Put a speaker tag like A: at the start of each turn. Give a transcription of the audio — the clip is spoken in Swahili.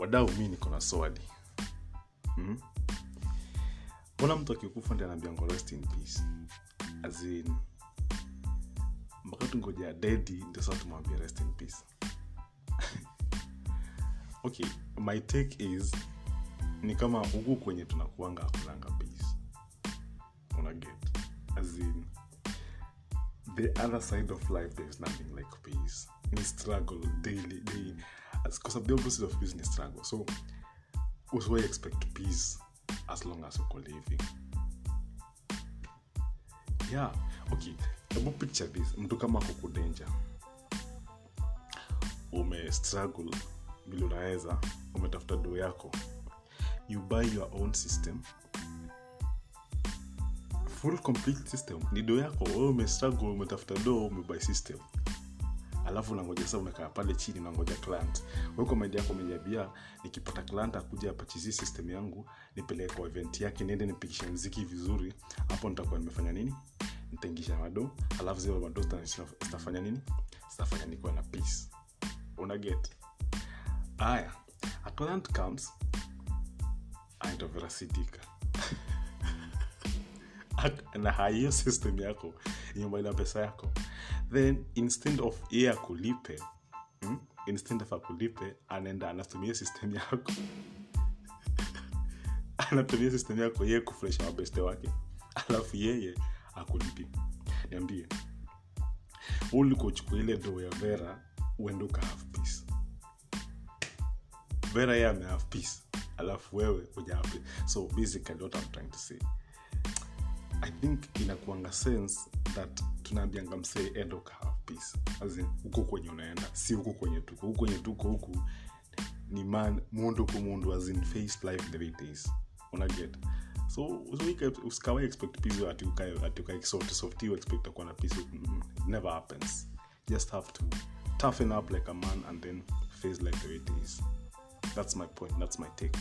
A: wadau mi niko na swali. Hmm? mbona mtu akikufa ndi anaambiango rest in peace? As mpaka tungoja dedi ndio saa tumwambia peace. Okay my take is ni kama huku kwenye tunakuanga hakunanga peace. Una get? Azin the other side of life there is nothing like peace. Ni struggle daily daily because the opposite of peace ni struggle. So usiwai expect peace as long as uko living yeah okay. Hebu picture this mtu kama kukudenja ume struggle vile unaweza umetafuta doo yako. You buy your own system. Full complete system. Ni doo yako. Wewe umestruggle umetafuta doo umebuy system alafu unangoja sasa unakaa pale chini unangoja client. Weko mind yako umejiambia nikipata client akuja apachizi system yangu nipeleke kwa event yake niende nipigishe mziki vizuri hapo nitakuwa nimefanya nini? Nitaingisha mado alafu zile mado zitafanya nini? Zitafanya nikuwa na peace. Una get? Aya a client comes aitoverasitika na hiyo system yako nyumba ina pesa yako. Then instead of ye akulipe hmm? instead of akulipe anaenda anatumia system yako. Anatumia system yako yeye kufurahisha mabeste wake. Alafu yeye akulipi. Niambie ulikochukua ile doo ya vera uende uka peace vera yeye ame have peace alafu wewe uja so basically what I'm trying to say think inakuanga sense that tunaambianga msee enda uka have peace. Azin huko kwenye unaenda. Si huko kwenye tuko. Huko kwenye tuko huku ni man mundu ku mundu azin face life the way it is. Unaget get? So usiweke- usikawai expect peace ati ukae ati ukae soft soft. You expect kuwa na peace. Mm, never happens. Just have to toughen up like a man and then face like the way it is. That's my point. That's my take